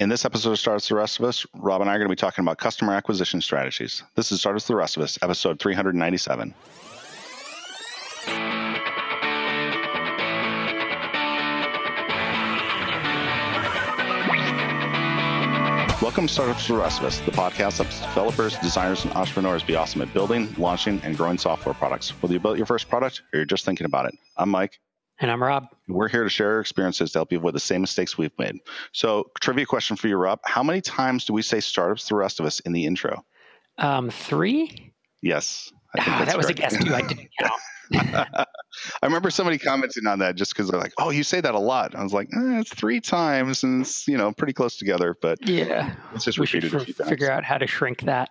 In this episode of Startups the Rest of Us, Rob and I are going to be talking about customer acquisition strategies. This is Startups the Rest of Us, episode 397. Welcome to Startups the Rest of Us, the podcast that helps developers, designers, and entrepreneurs be awesome at building, launching, and growing software products. Whether you built your first product or you're just thinking about it, I'm Mike. And I'm Rob. We're here to share our experiences to help you avoid the same mistakes we've made. So, trivia question for you, Rob. How many times do we say startups the rest of us in the intro? Um, three? Yes. Ah, that was correct. a guess too. I didn't count. I remember somebody commenting on that just because they're like, "Oh, you say that a lot." I was like, eh, "It's three times, and it's you know pretty close together." But yeah, it's just we should figure out how to shrink that.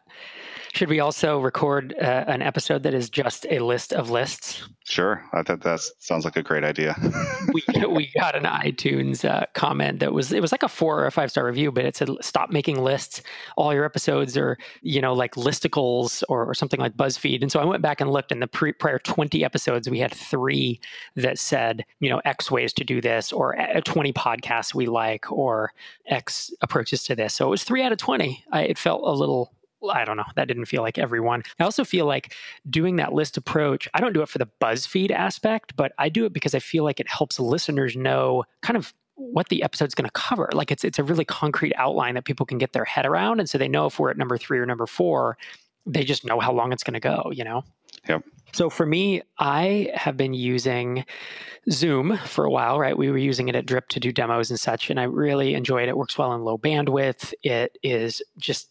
Should we also record uh, an episode that is just a list of lists? Sure. I thought that sounds like a great idea. we we got an iTunes uh, comment that was it was like a four or a five star review, but it said stop making lists. All your episodes are you know like listicles or, or something like BuzzFeed. And so I went back and looked, in the pre- prior twenty episodes, we had three that said you know X ways to do this, or uh, twenty podcasts we like, or X approaches to this. So it was three out of twenty. I, it felt a little I don't know. That didn't feel like everyone. I also feel like doing that list approach, I don't do it for the BuzzFeed aspect, but I do it because I feel like it helps listeners know kind of what the episode's going to cover. Like it's it's a really concrete outline that people can get their head around and so they know if we're at number 3 or number 4, they just know how long it's going to go, you know. Yep. So for me, I have been using Zoom for a while, right? We were using it at Drip to do demos and such, and I really enjoy it. It works well in low bandwidth. It is just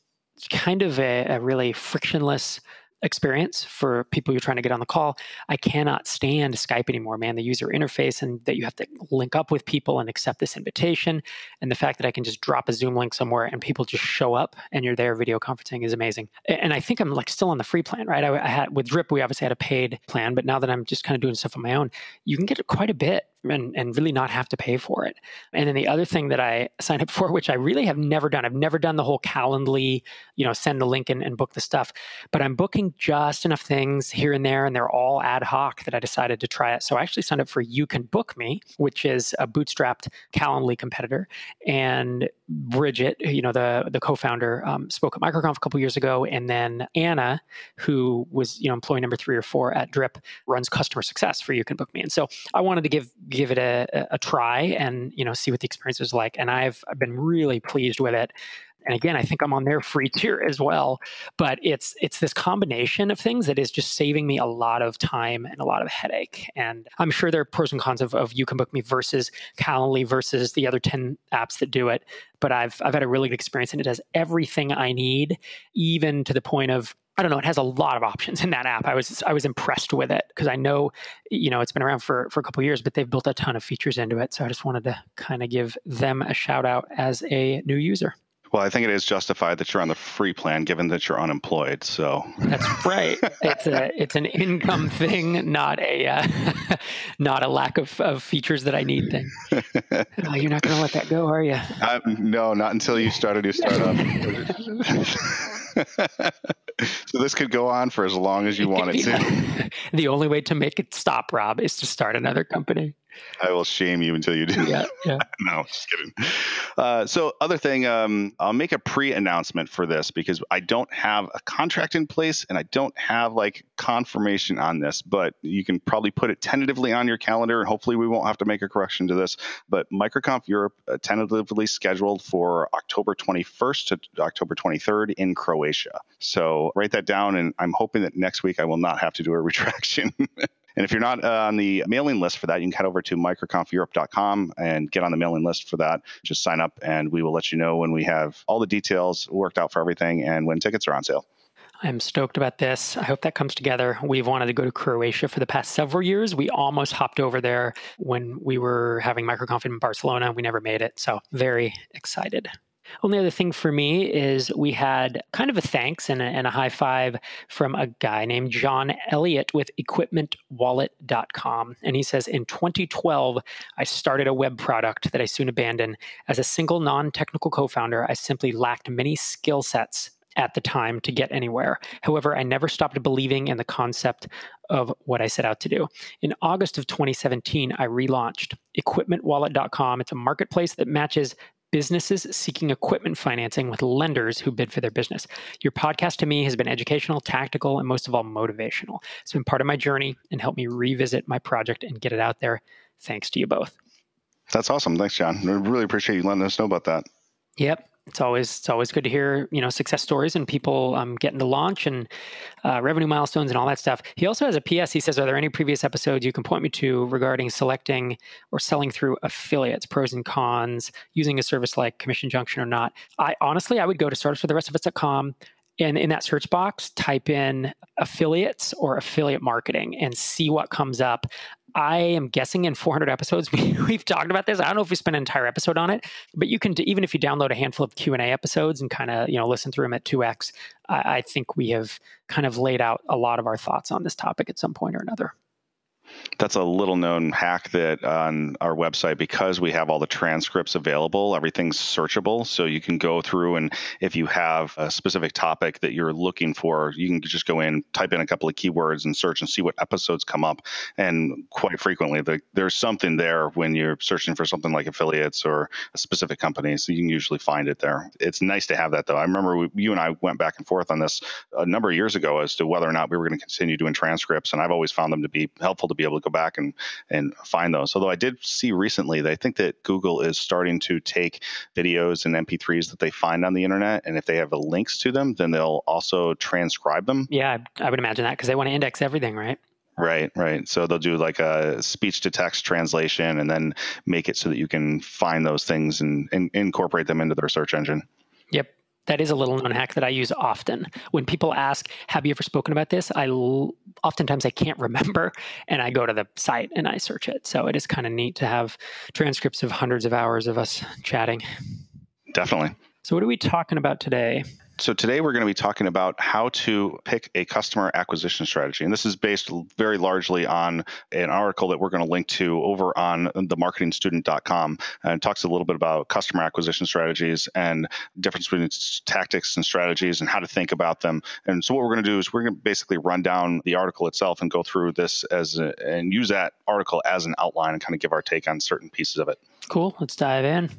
kind of a, a really frictionless experience for people you're trying to get on the call. I cannot stand Skype anymore, man. The user interface and that you have to link up with people and accept this invitation. And the fact that I can just drop a Zoom link somewhere and people just show up and you're there video conferencing is amazing. And I think I'm like still on the free plan, right? I, I had with Drip, we obviously had a paid plan, but now that I'm just kind of doing stuff on my own, you can get quite a bit and, and really not have to pay for it. And then the other thing that I signed up for, which I really have never done, I've never done the whole Calendly, you know, send the link and, and book the stuff, but I'm booking just enough things here and there, and they're all ad hoc that I decided to try it. So I actually signed up for You Can Book Me, which is a bootstrapped Calendly competitor. And Bridget, you know, the the co-founder, um, spoke at MicroConf a couple years ago, and then Anna, who was you know employee number three or four at Drip, runs customer success for You Can Book Me. And so I wanted to give give it a, a try and you know see what the experience is like. And I've, I've been really pleased with it. And again i think i'm on their free tier as well. But it's it's this combination of things that is just saving me a lot of time and a lot of headache. And i'm sure there are pros and cons of, of you can book me versus calendly versus the other 10 apps that do it. But i've i've had a really good experience and it does everything i need even to the point of I don't know. It has a lot of options in that app. I was I was impressed with it because I know, you know, it's been around for for a couple years, but they've built a ton of features into it. So I just wanted to kind of give them a shout out as a new user. Well, I think it is justified that you're on the free plan, given that you're unemployed. So that's right. It's a it's an income thing, not a uh, not a lack of, of features that I need thing. oh, you're not going to let that go, are you? Uh, no, not until you start a new startup. so this could go on for as long as you want it to. the only way to make it stop, Rob, is to start another company. I will shame you until you do. Yeah, yeah. no, just kidding. Uh, so, other thing, um, I'll make a pre-announcement for this because I don't have a contract in place and I don't have like confirmation on this. But you can probably put it tentatively on your calendar, and hopefully, we won't have to make a correction to this. But MicroConf Europe uh, tentatively scheduled for October 21st to October 23rd in Croatia. So write that down, and I'm hoping that next week I will not have to do a retraction. And if you're not uh, on the mailing list for that, you can head over to microconfeurope.com and get on the mailing list for that. Just sign up, and we will let you know when we have all the details worked out for everything and when tickets are on sale. I'm stoked about this. I hope that comes together. We've wanted to go to Croatia for the past several years. We almost hopped over there when we were having MicroConf in Barcelona. We never made it. So, very excited. Only other thing for me is we had kind of a thanks and a, and a high five from a guy named John Elliott with equipmentwallet.com. And he says, In 2012, I started a web product that I soon abandoned. As a single non technical co founder, I simply lacked many skill sets at the time to get anywhere. However, I never stopped believing in the concept of what I set out to do. In August of 2017, I relaunched equipmentwallet.com. It's a marketplace that matches businesses seeking equipment financing with lenders who bid for their business. Your podcast to me has been educational, tactical, and most of all, motivational. It's been part of my journey and helped me revisit my project and get it out there. Thanks to you both. That's awesome. Thanks, John. We really appreciate you letting us know about that. Yep it's always it's always good to hear you know success stories and people um, getting to launch and uh, revenue milestones and all that stuff. He also has a PS. He says, "Are there any previous episodes you can point me to regarding selecting or selling through affiliates, pros and cons, using a service like Commission Junction or not?" I honestly, I would go to startupsfortherestofus.com and in that search box, type in affiliates or affiliate marketing and see what comes up. I am guessing in 400 episodes we, have talked about this. I don't know if we spent an entire episode on it, but you can even if you download a handful of Q and A episodes and kind of you know listen through them at 2x, I, I think we have kind of laid out a lot of our thoughts on this topic at some point or another that's a little known hack that on our website because we have all the transcripts available everything's searchable. So you can go through and if you have a specific topic that you're looking for you can just go in type in a couple of keywords and search and see what episodes come up. And quite frequently the, there's something there when you're searching for something like affiliates or a specific company. So you can usually find it there. It's nice to have that though. I remember we, you and i went back and forth on this a number of years ago as to whether or not we were going to continue doing transcripts and i've always found them to be helpful to be able to go back and and find those. Although I did see recently that I think that Google is starting to take videos and MP3s that they find on the internet, and if they have the links to them, then they'll also transcribe them. Yeah, I would imagine that because they want to index everything, right? Right, right. So they'll do like a speech to text translation and then make it so that you can find those things and, and incorporate them into their search engine. Yep that is a little known hack that I use often. When people ask, "Have you ever spoken about this?" I l- oftentimes I can't remember, and I go to the site and I search it. So it is kind of neat to have transcripts of hundreds of hours of us chatting. Definitely. So what are we talking about today? So, today we're going to be talking about how to pick a customer acquisition strategy. And this is based very largely on an article that we're going to link to over on themarketingstudent.com. Uh, and it talks a little bit about customer acquisition strategies and difference between tactics and strategies and how to think about them. And so, what we're going to do is we're going to basically run down the article itself and go through this as a, and use that article as an outline and kind of give our take on certain pieces of it. Cool. Let's dive in.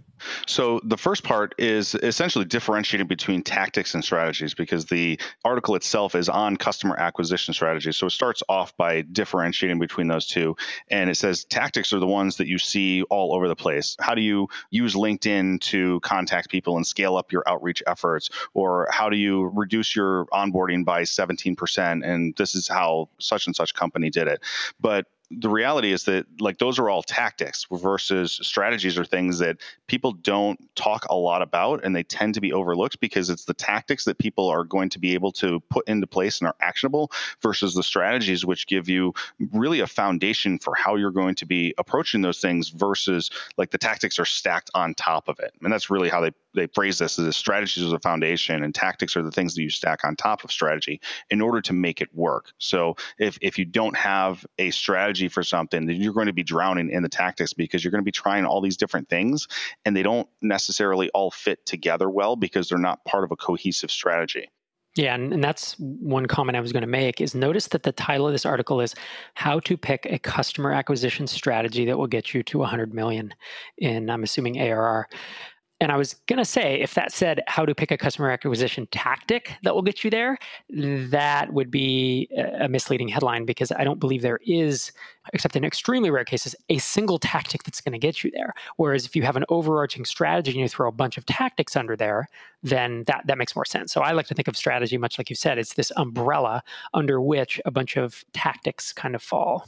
So the first part is essentially differentiating between tactics and strategies because the article itself is on customer acquisition strategies. So it starts off by differentiating between those two. And it says tactics are the ones that you see all over the place. How do you use LinkedIn to contact people and scale up your outreach efforts? Or how do you reduce your onboarding by 17%? And this is how such and such company did it. But the reality is that like those are all tactics versus strategies are things that people don't talk a lot about and they tend to be overlooked because it's the tactics that people are going to be able to put into place and are actionable versus the strategies which give you really a foundation for how you're going to be approaching those things versus like the tactics are stacked on top of it. And that's really how they they phrase this as strategies are the foundation and tactics are the things that you stack on top of strategy in order to make it work so if if you don't have a strategy for something, then you're going to be drowning in the tactics because you're going to be trying all these different things and they don't necessarily all fit together well because they're not part of a cohesive strategy. Yeah, and, and that's one comment I was going to make is notice that the title of this article is how to pick a customer acquisition strategy that will get you to 100 million in I'm assuming ARR. And I was going to say, if that said how to pick a customer acquisition tactic that will get you there, that would be a misleading headline because I don't believe there is, except in extremely rare cases, a single tactic that's going to get you there. Whereas if you have an overarching strategy and you throw a bunch of tactics under there, then that, that makes more sense. So I like to think of strategy, much like you said, it's this umbrella under which a bunch of tactics kind of fall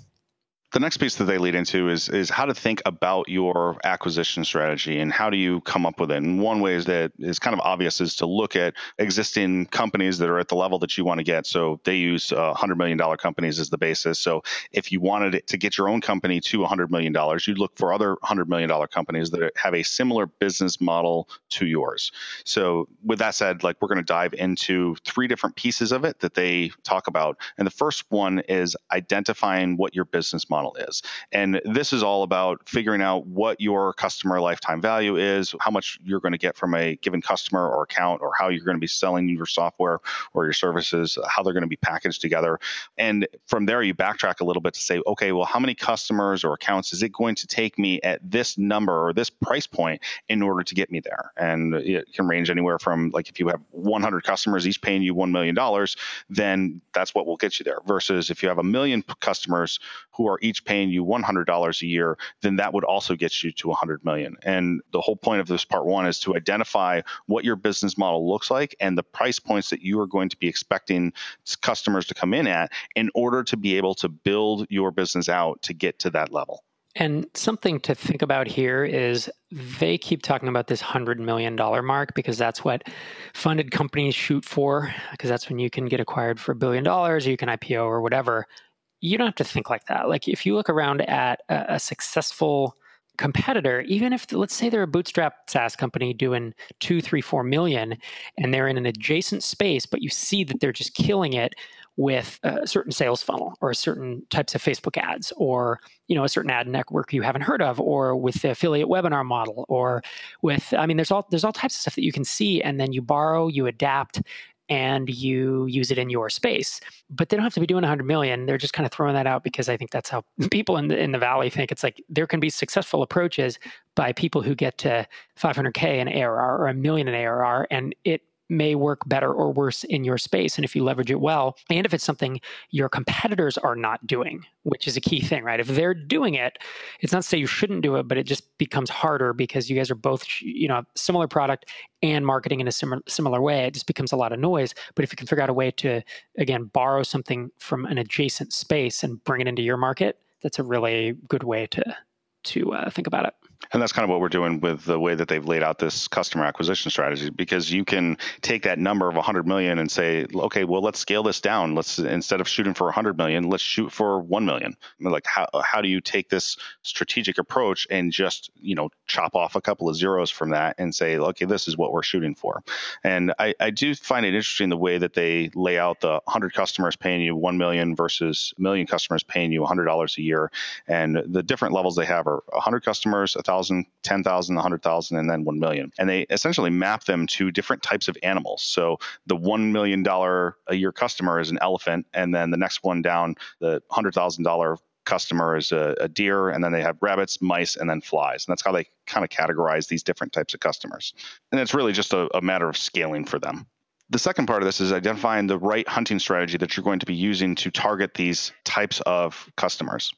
the next piece that they lead into is is how to think about your acquisition strategy and how do you come up with it. And one way is that is kind of obvious is to look at existing companies that are at the level that you want to get. So they use uh, hundred million dollar companies as the basis. So if you wanted to get your own company to hundred million dollars, you'd look for other hundred million dollar companies that have a similar business model to yours. So with that said, like we're going to dive into three different pieces of it that they talk about. And the first one is identifying what your business model model is. And this is all about figuring out what your customer lifetime value is, how much you're going to get from a given customer or account, or how you're going to be selling your software or your services, how they're going to be packaged together. And from there, you backtrack a little bit to say, okay, well, how many customers or accounts is it going to take me at this number or this price point in order to get me there? And it can range anywhere from like if you have 100 customers, each paying you $1 million, then that's what will get you there. Versus if you have a million customers who are each paying you $100 a year, then that would also get you to 100 million. And the whole point of this part one is to identify what your business model looks like and the price points that you are going to be expecting customers to come in at in order to be able to build your business out to get to that level. And something to think about here is they keep talking about this $100 million mark because that's what funded companies shoot for, because that's when you can get acquired for a billion dollars, or you can IPO or whatever. You don't have to think like that. Like if you look around at a, a successful competitor, even if let's say they're a bootstrap SaaS company doing two, three, four million, and they're in an adjacent space, but you see that they're just killing it with a certain sales funnel or certain types of Facebook ads or you know a certain ad network you haven't heard of or with the affiliate webinar model or with I mean there's all there's all types of stuff that you can see and then you borrow you adapt and you use it in your space. But they don't have to be doing 100 million. They're just kind of throwing that out because I think that's how people in the in the valley think. It's like there can be successful approaches by people who get to 500k in ARR or a million in ARR, and it may work better or worse in your space. And if you leverage it well, and if it's something your competitors are not doing, which is a key thing, right? If they're doing it, it's not to say you shouldn't do it, but it just becomes harder because you guys are both, you know, similar product and marketing in a similar similar way. It just becomes a lot of noise. But if you can figure out a way to, again, borrow something from an adjacent space and bring it into your market, that's a really good way to to uh, think about it. And that's kind of what we're doing with the way that they've laid out this customer acquisition strategy because you can take that number of 100 million and say, okay, well, let's scale this down. Let's instead of shooting for 100 million, let's shoot for 1 million. Like how how do you take this strategic approach and just, you know, chop off a couple of zeros from that and say, okay, this is what we're shooting for. And I, I do find it interesting the way that they lay out the 100 customers paying you 1 million versus million customers paying you $100 a year and the different levels they have are 100 customers, 1,000, 10,000, 100,000, and then 1 million. And they essentially map them to different types of animals. So the $1 million a year customer is an elephant, and then the next one down, the $100,000 customer is a, a, deer, and then they have rabbits, mice, and then flies. And that's how they kind of categorize these different types of customers. And it's really just a, a matter of scaling for them. The second part of this is identifying the right hunting strategy that you're going to be using to target these types of customers.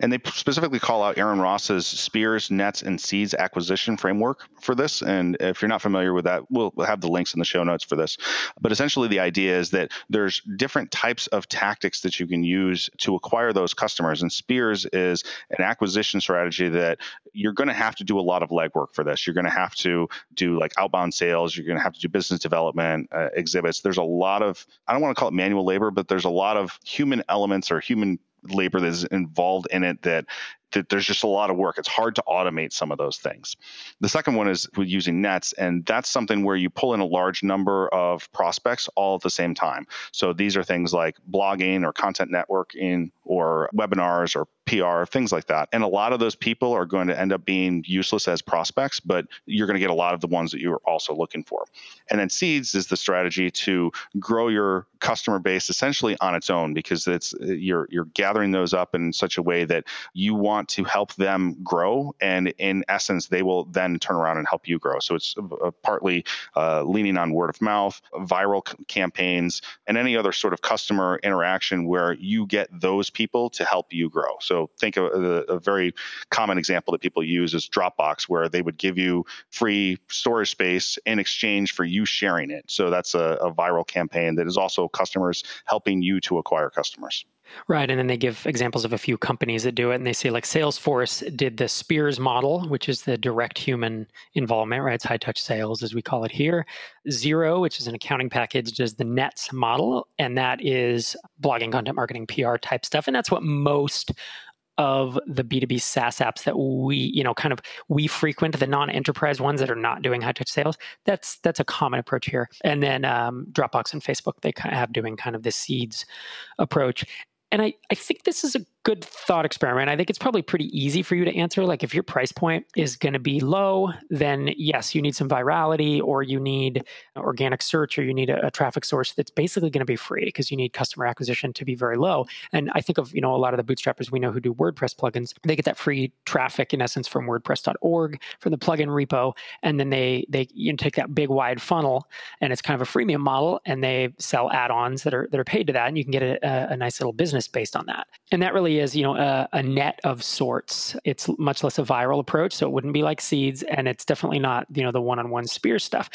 And they specifically call out Aaron Ross's spears, nets, and seeds acquisition framework for this. And if you're not familiar with that, we'll have the links in the show notes for this. But essentially, the idea is that there's different types of tactics that you can use to acquire those customers. And spears is an acquisition strategy that you're going to have to do a lot of legwork for this. You're going to have to do like outbound sales. You're going to have to do business development uh, exhibits. There's a lot of, I don't want to call it manual labor, but there's a lot of human elements or human labor that is involved in it that that there's just a lot of work. It's hard to automate some of those things. The second one is with using nets, and that's something where you pull in a large number of prospects all at the same time. So these are things like blogging or content networking or webinars or PR, things like that. And a lot of those people are going to end up being useless as prospects, but you're going to get a lot of the ones that you're also looking for. And then seeds is the strategy to grow your customer base essentially on its own because it's you're you're gathering those up in such a way that you want to help them grow and in essence they will then turn around and help you grow. So it's uh, partly uh, leaning on word of mouth, viral c- campaigns, and any other sort of customer interaction where you get those people to help you grow. So think of a, a, very common example that people use is Dropbox, where they would give you free storage space in exchange for you sharing it. So that's a, a viral campaign that is also customers helping you to acquire customers. Right. And then they give examples of a few companies that do it. And they say, like, Salesforce did the Spears model, which is the direct human involvement, right? It's high touch sales, as we call it here. Xero, which is an accounting package, does the Nets model. And that is blogging, content marketing, PR type stuff. And that's what most of the B2B SaaS apps that we, you know, kind of we frequent, the non-enterprise ones that are not doing high touch sales. That's that's a common approach here. And then um, Dropbox and Facebook, they kind of have doing kind of the seeds approach. And I, I think this is a good thought experiment. I think it's probably pretty easy for you to answer. Like if your price point is going to be low, then yes, you need some virality or you need organic search or you need a, a traffic source that's basically going to be free because you need customer acquisition to be very low. And I think of, you know, a lot of the bootstrappers we know who do WordPress plugins, they get that free traffic in essence from wordpress.org from the plugin repo and then they they you know, take that big wide funnel and it's kind of a freemium model and they sell add-ons that are that are paid to that and you can get a, a nice little business based on that. And that really is, you know, a, a, net of sorts. It's much less a viral approach, so it wouldn't be like seeds, and it's definitely not, you know, the one-on-one spear stuff.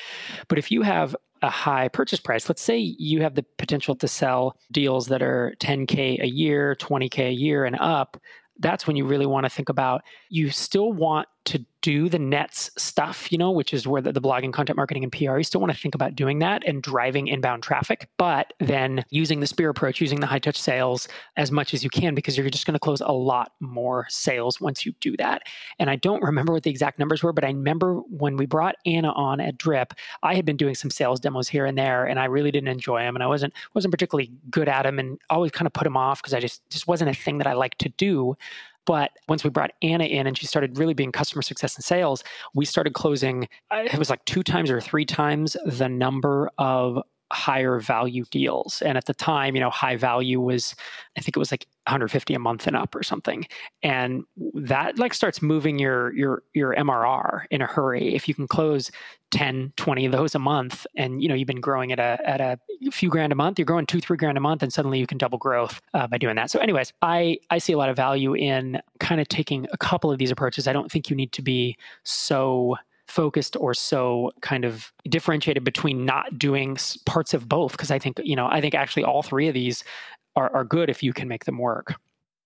But if you have a high purchase price, let's say you have the potential to sell deals that are 10k a year, 20k a year, and up. That's when you really want to think about. You still want to do the nets stuff, you know, which is where the, the, blogging, content marketing, and PR, you still want to think about doing that and driving inbound traffic, but then using the spear approach, using the high touch sales as much as you can, because you're just going to close a lot more sales once you do that. And I don't remember what the exact numbers were, but I remember when we brought Anna on at Drip, I had been doing some sales demos here and there, and I really didn't enjoy them, and I wasn't wasn't particularly good at them, and always kind of put them off because I just just wasn't a thing that I like to do. But once we brought Anna in and she started really being customer success and sales, we started closing, it was like two times or three times the number of higher value deals. And at the time, you know, high value was, I think it was like 150 a month and up or something. And that like starts moving your your your MRR in a hurry. If you can close 10, 20 of those a month and you know you've been growing at a at a few grand a month, you're growing two, three grand a month, and suddenly you can double growth uh, by doing that. So, anyways, I I see a lot of value in kind of taking a couple of these approaches. I don't think you need to be so focused or so kind of differentiated between not doing parts of both because i think you know i think actually all three of these are, are good if you can make them work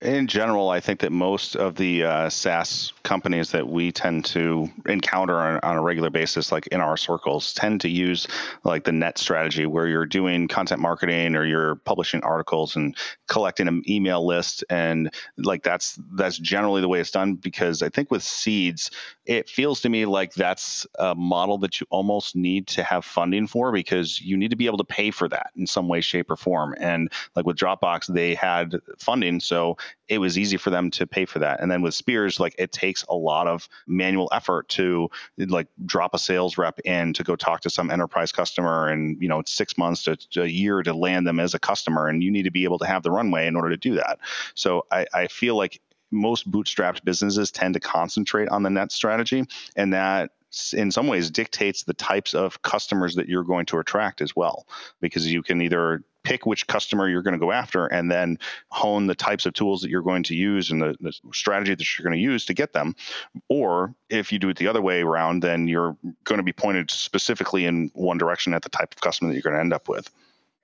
in general, I think that most of the uh, SaaS companies that we tend to encounter on, on, a regular basis, like in our circles, tend to use like the net strategy where you're doing content marketing or you're publishing articles and collecting an email list. And like that's that's generally the way it's done because I think with seeds, it feels to me like that's a model that you almost need to have funding for because you need to be able to pay for that in some way, shape, or form. And like with Dropbox, they had funding. So it was easy for them to pay for that. And then with Spears, like it takes a lot of manual effort to like drop a sales rep in to go talk to some enterprise customer, and you know it's six months to, to a year to land them as a customer, and you need to be able to have the runway in order to do that. So I, I feel like most bootstrapped businesses tend to concentrate on the net strategy, and that in some ways dictates the types of customers that you're going to attract as well because you can either pick which customer you're going to go after and then hone the types of tools that you're going to use and the, the strategy that you're going to use to get them. Or if you do it the other way around then you're going to be pointed specifically in one direction at the type of customer that you're going to end up with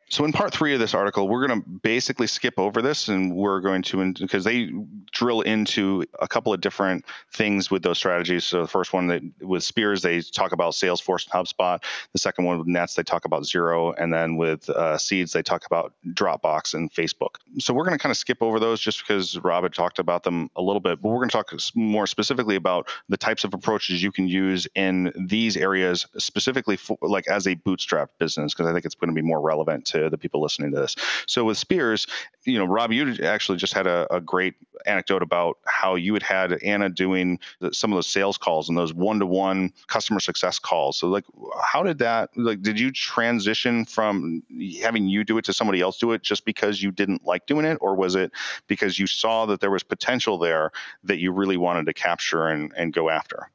so in part three of this article, we're going to basically skip over this, and we're going to because they drill into a couple of different things with those strategies. So the first one that with Spears, they talk about Salesforce and HubSpot. The second one with Nets, they talk about Xero, and then with uh, Seeds, they talk about Dropbox and Facebook. So we're going to kind of skip over those just because Rob had talked about them a little bit, but we're going to talk more specifically about the types of approaches you can use in these areas, specifically for, like as a bootstrap business, because I think it's going to be more relevant to the people listening to this. So with Spears, you know, Rob, you actually just had a, a great anecdote about how you had had Anna doing the, some of those sales calls and those one-to-one customer success calls. So like, how did that, like, did you transition from having you do it to somebody else do it just because you didn't like doing it? Or was it because you saw that there was potential there that you really wanted to capture and, and go after?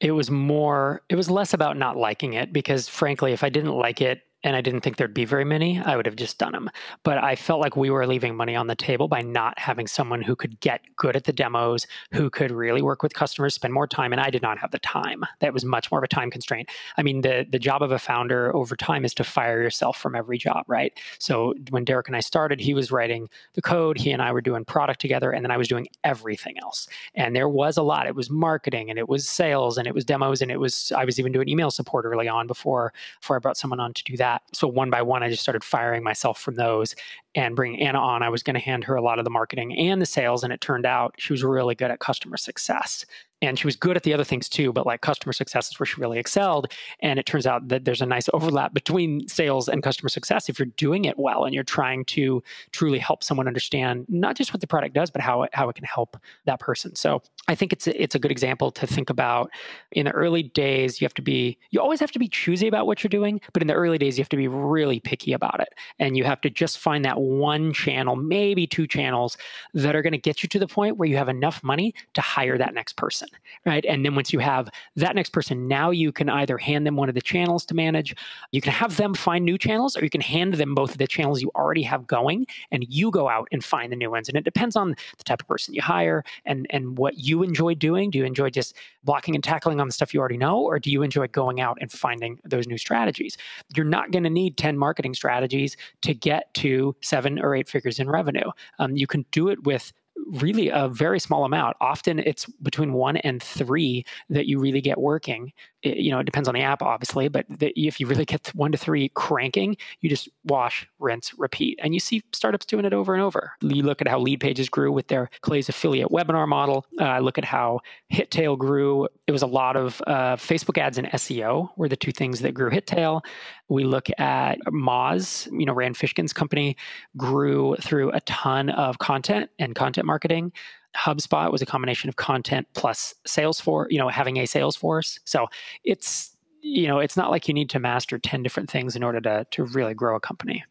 It was more, it was less about not liking it because frankly, if I didn't like it, and I didn't think there'd be very many, I would have just done them. But I felt like we were leaving money on the table by not having someone who could get good at the demos, who could really work with customers, spend more time. And I did not have the time. That was much more of a time constraint. I mean, the the job of a founder over time is to fire yourself from every job, right? So when Derrick and I started, he was writing the code, he and I were doing product together, and then I was doing everything else. And there was a lot. It was marketing and it was sales and it was demos and it was I was even doing email support early on before before I brought someone on to do that that. So one by one, I just started firing myself from those. And bring Anna on, I was going to hand her a lot of the marketing and the sales. And it turned out she was really good at customer success. And she was good at the other things too but like customer success is where she really excelled. And it turns out that there's a nice overlap between sales and customer success if you're doing it well and you're trying to truly help someone understand not just what the product does but how it, how it can help that person. So i think it's a, it's a good example to think about. In the early days you have to be you always have to be choosy about what you're doing but in the early days you have to be really picky about it. And you have to just find that one channel maybe two channels that are going to get you to the point where you have enough money to hire that next person right? And then once you have that next person, now you can either hand them one of the channels to manage, you can have them find new channels, or you can hand them both of the channels you already have going, and you go out and find the new ones. And it depends on the type of person you hire and and what you enjoy doing. Do you enjoy just blocking and tackling on the stuff you already know, or do you enjoy going out and finding those new strategies? You're not going to need 10 marketing strategies to get to seven or eight figures in revenue. Um, you can do it with really a very small amount. Often it's between one and three that you really get working. It, you know, it depends on the app, obviously, but the, if you really get one to three cranking, you just wash, rinse, repeat. And you see startups doing it over and over. You look at how Leadpages grew with their Clay's affiliate webinar model. Uh, look at how HitTail grew. It was a lot of uh, Facebook ads and SEO were the two things that grew HitTail. We look at Moz, you know, Rand Fishkin's company grew through a ton of content and content marketing. HubSpot was a combination of content plus Salesforce, you know, having a Salesforce. So it's, you know, it's not like you need to master 10 different things in order to, to really grow a company.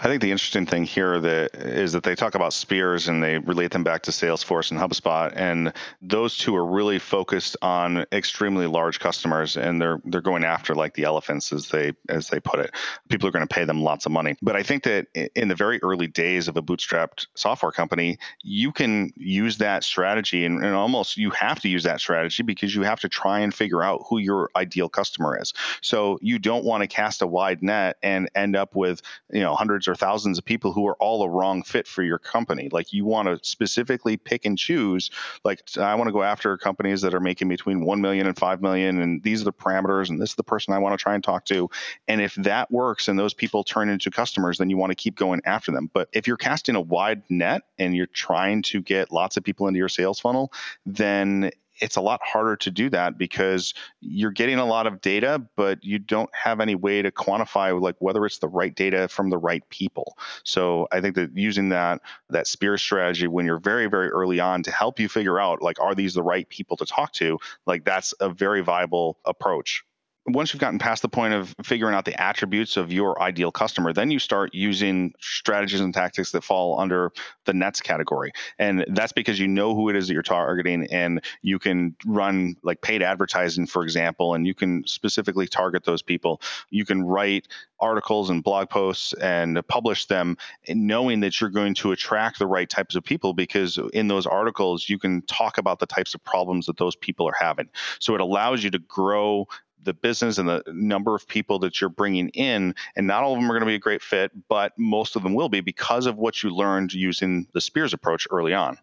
I think the interesting thing here that is that they talk about spears and they relate them back to Salesforce and HubSpot, and those two are really focused on extremely large customers, and they're they're going after like the elephants as they as they put it. People are going to pay them lots of money. But I think that in the very early days of a bootstrapped software company, you can use that strategy, and, and almost you have to use that strategy because you have to try and figure out who your ideal customer is. So you don't want to cast a wide net and end up with you know hundreds or thousands of people who are all a wrong fit for your company. Like you want to specifically pick and choose. Like I want to go after companies that are making between 1 million and 5 million and these are the parameters and this is the person I want to try and talk to. And if that works and those people turn into customers, then you want to keep going after them. But if you're casting a wide net and you're trying to get lots of people into your sales funnel, then it's a lot harder to do that because you're getting a lot of data, but you don't have any way to quantify like whether it's the right data from the right people. So I think that using that that spear strategy when you're very very early on to help you figure out like are these the right people to talk to, like that's a very viable approach once you've gotten past the point of figuring out the attributes of your ideal customer, then you start using strategies and tactics that fall under the nets category. And that's because you know who it is that you're targeting and you can run like paid advertising, for example, and you can specifically target those people. You can write articles and blog posts and publish them knowing that you're going to attract the right types of people because in those articles you can talk about the types of problems that those people are having. So it allows you to grow the business and the number of people that you're bringing in and not all of them are going to be a great fit but most of them will be because of what you learned using the spears approach early on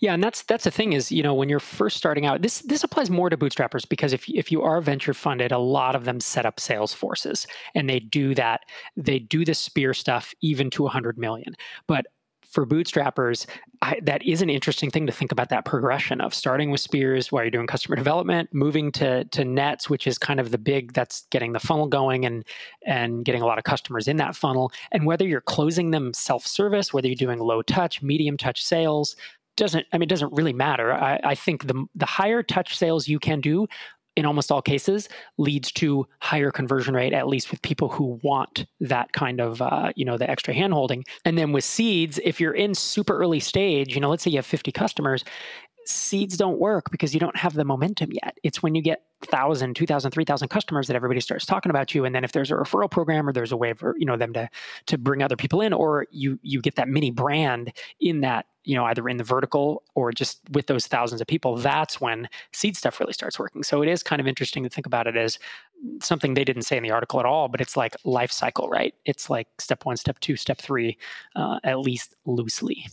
yeah, and that's that's the thing is, you know, when you're first starting out, this this applies more to bootstrappers because if if you are venture funded, a lot of them set up sales forces and they do that. They do the spear stuff even to 100 million. But for bootstrappers, I, that is an interesting thing to think about that progression of starting with spears while you're doing customer development, moving to to nets, which is kind of the big that's getting the funnel going and and getting a lot of customers in that funnel. And whether you're closing them self service, whether you're doing low touch, medium touch sales, doesn't I mean it doesn't really matter. I, I think the the higher touch sales you can do in almost all cases leads to higher conversion rate at least with people who want that kind of uh, you know the extra hand holding. And then with seeds if you're in super early stage you know let's say you have 50 customers seeds don't work because you don't have the momentum yet. It's when you get 1,000, 2,000, 3,000 customers that everybody starts talking about you. And then if there's a referral program or there's a way for, you know, them to, to bring other people in, or you, you get that mini brand in that, you know, either in the vertical or just with those thousands of people, that's when seed stuff really starts working. So it is kind of interesting to think about it as something they didn't say in the article at all, but it's like life cycle, right? It's like step one, step two, step three, uh, at least loosely.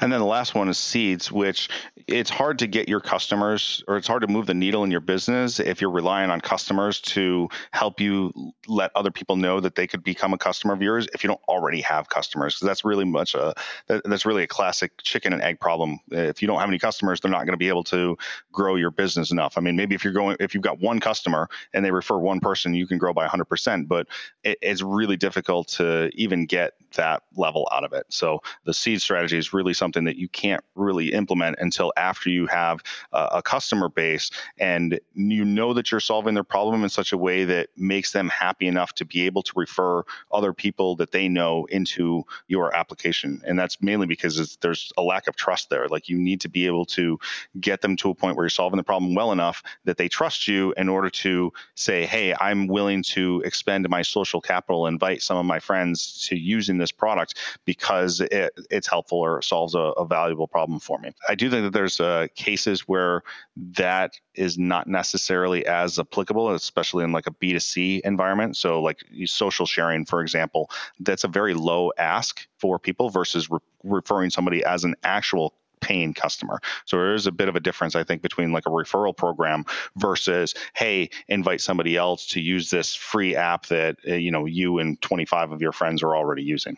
And then the last one is seeds, which it's hard to get your customers or it's hard to move the needle in your business if you're relying on customers to help you let other people know that they could become a customer of yours if you don't already have customers. Because that's really much a that's really a classic chicken and egg problem. If you don't have any customers, they're not going to be able to grow your business enough. I mean, maybe if you're going if you've got one customer and they refer one person, you can grow by 100%, but it, it's really difficult to even get that level out of it. So the seed strategy is really something that you can't really implement until after you have a, a customer base and you know that you're solving their problem in such a way that makes them happy enough to be able to refer other people that they know into your application. And that's mainly because there's a lack of trust there. Like you need to be able to get them to a point where you're solving the problem well enough that they trust you in order to say, hey, I'm willing to expend my social capital, invite some of my friends to using this product because it, it's helpful or solves a, a, valuable problem for me. I do think that there's uh, cases where that is not necessarily as applicable, especially in like a B2C environment. So, like social sharing, for example, that's a very low ask for people versus re- referring somebody as an actual paying customer. So there is a bit of a difference, I think, between like a referral program versus, hey, invite somebody else to use this free app that uh, you know you and 25 of your friends are already using.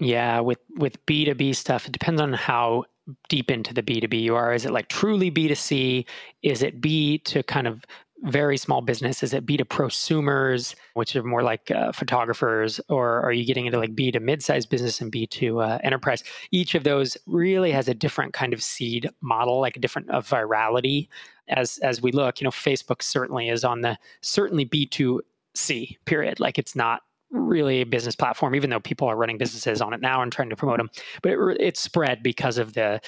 Yeah, with with B2B stuff, it depends on how deep into the B2B you are. Is it like truly B2C? Is it B to kind of very small business? Is it B to prosumers, which are more like uh, photographers, or are you getting into like B to mid-sized business and B to uh, enterprise? Each of those really has a different kind of seed model, like a different of virality. As as we look, you know, Facebook certainly is on the certainly B to C period. Like it's not really a business platform, even though people are running businesses on it now and trying to promote them. But it, it's spread because of the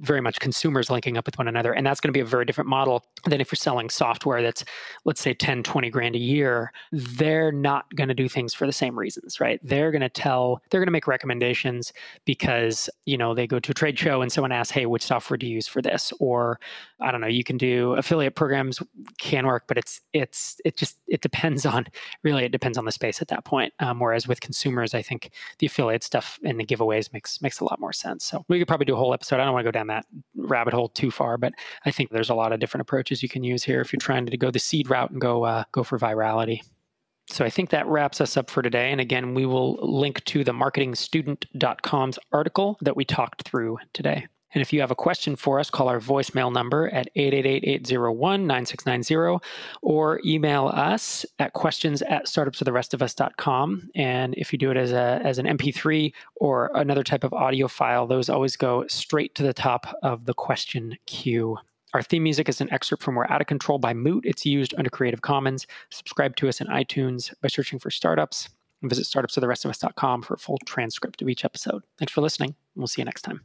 very much consumers linking up with one another. And that's going to be a very different model than if you're selling software that's, let's say, 10, 20 grand a year. They're not going to do things for the same reasons, right? They're going to tell, they're going to make recommendations because, you know, they go to a trade show and someone asks, hey, which software do you use for this? Or, I don't know, you can do affiliate programs can work, but it's, it's, it just, it depends on, really, it depends on the space at that point point. Um, whereas with consumers, I think the affiliate stuff and the giveaways makes makes a lot more sense. So we could probably do a whole episode. I don't want to go down that rabbit hole too far, but I think there's a lot of different approaches you can use here if you're trying to go the seed route and go uh, go for virality. So I think that wraps us up for today. And again, we will link to the marketingstudent.com's article that we talked through today. And if you have a question for us, call our voicemail number at 888-801-9690 or email us at questions at startupsfortherestofus.com. And if you do it as a as an MP3 or another type of audio file, those always go straight to the top of the question queue. Our theme music is an excerpt from We're Out of Control by Moot. It's used under Creative Commons. Subscribe to us in iTunes by searching for startups and visit startupsfortherestofus.com for a full transcript of each episode. Thanks for listening. We'll see you next time.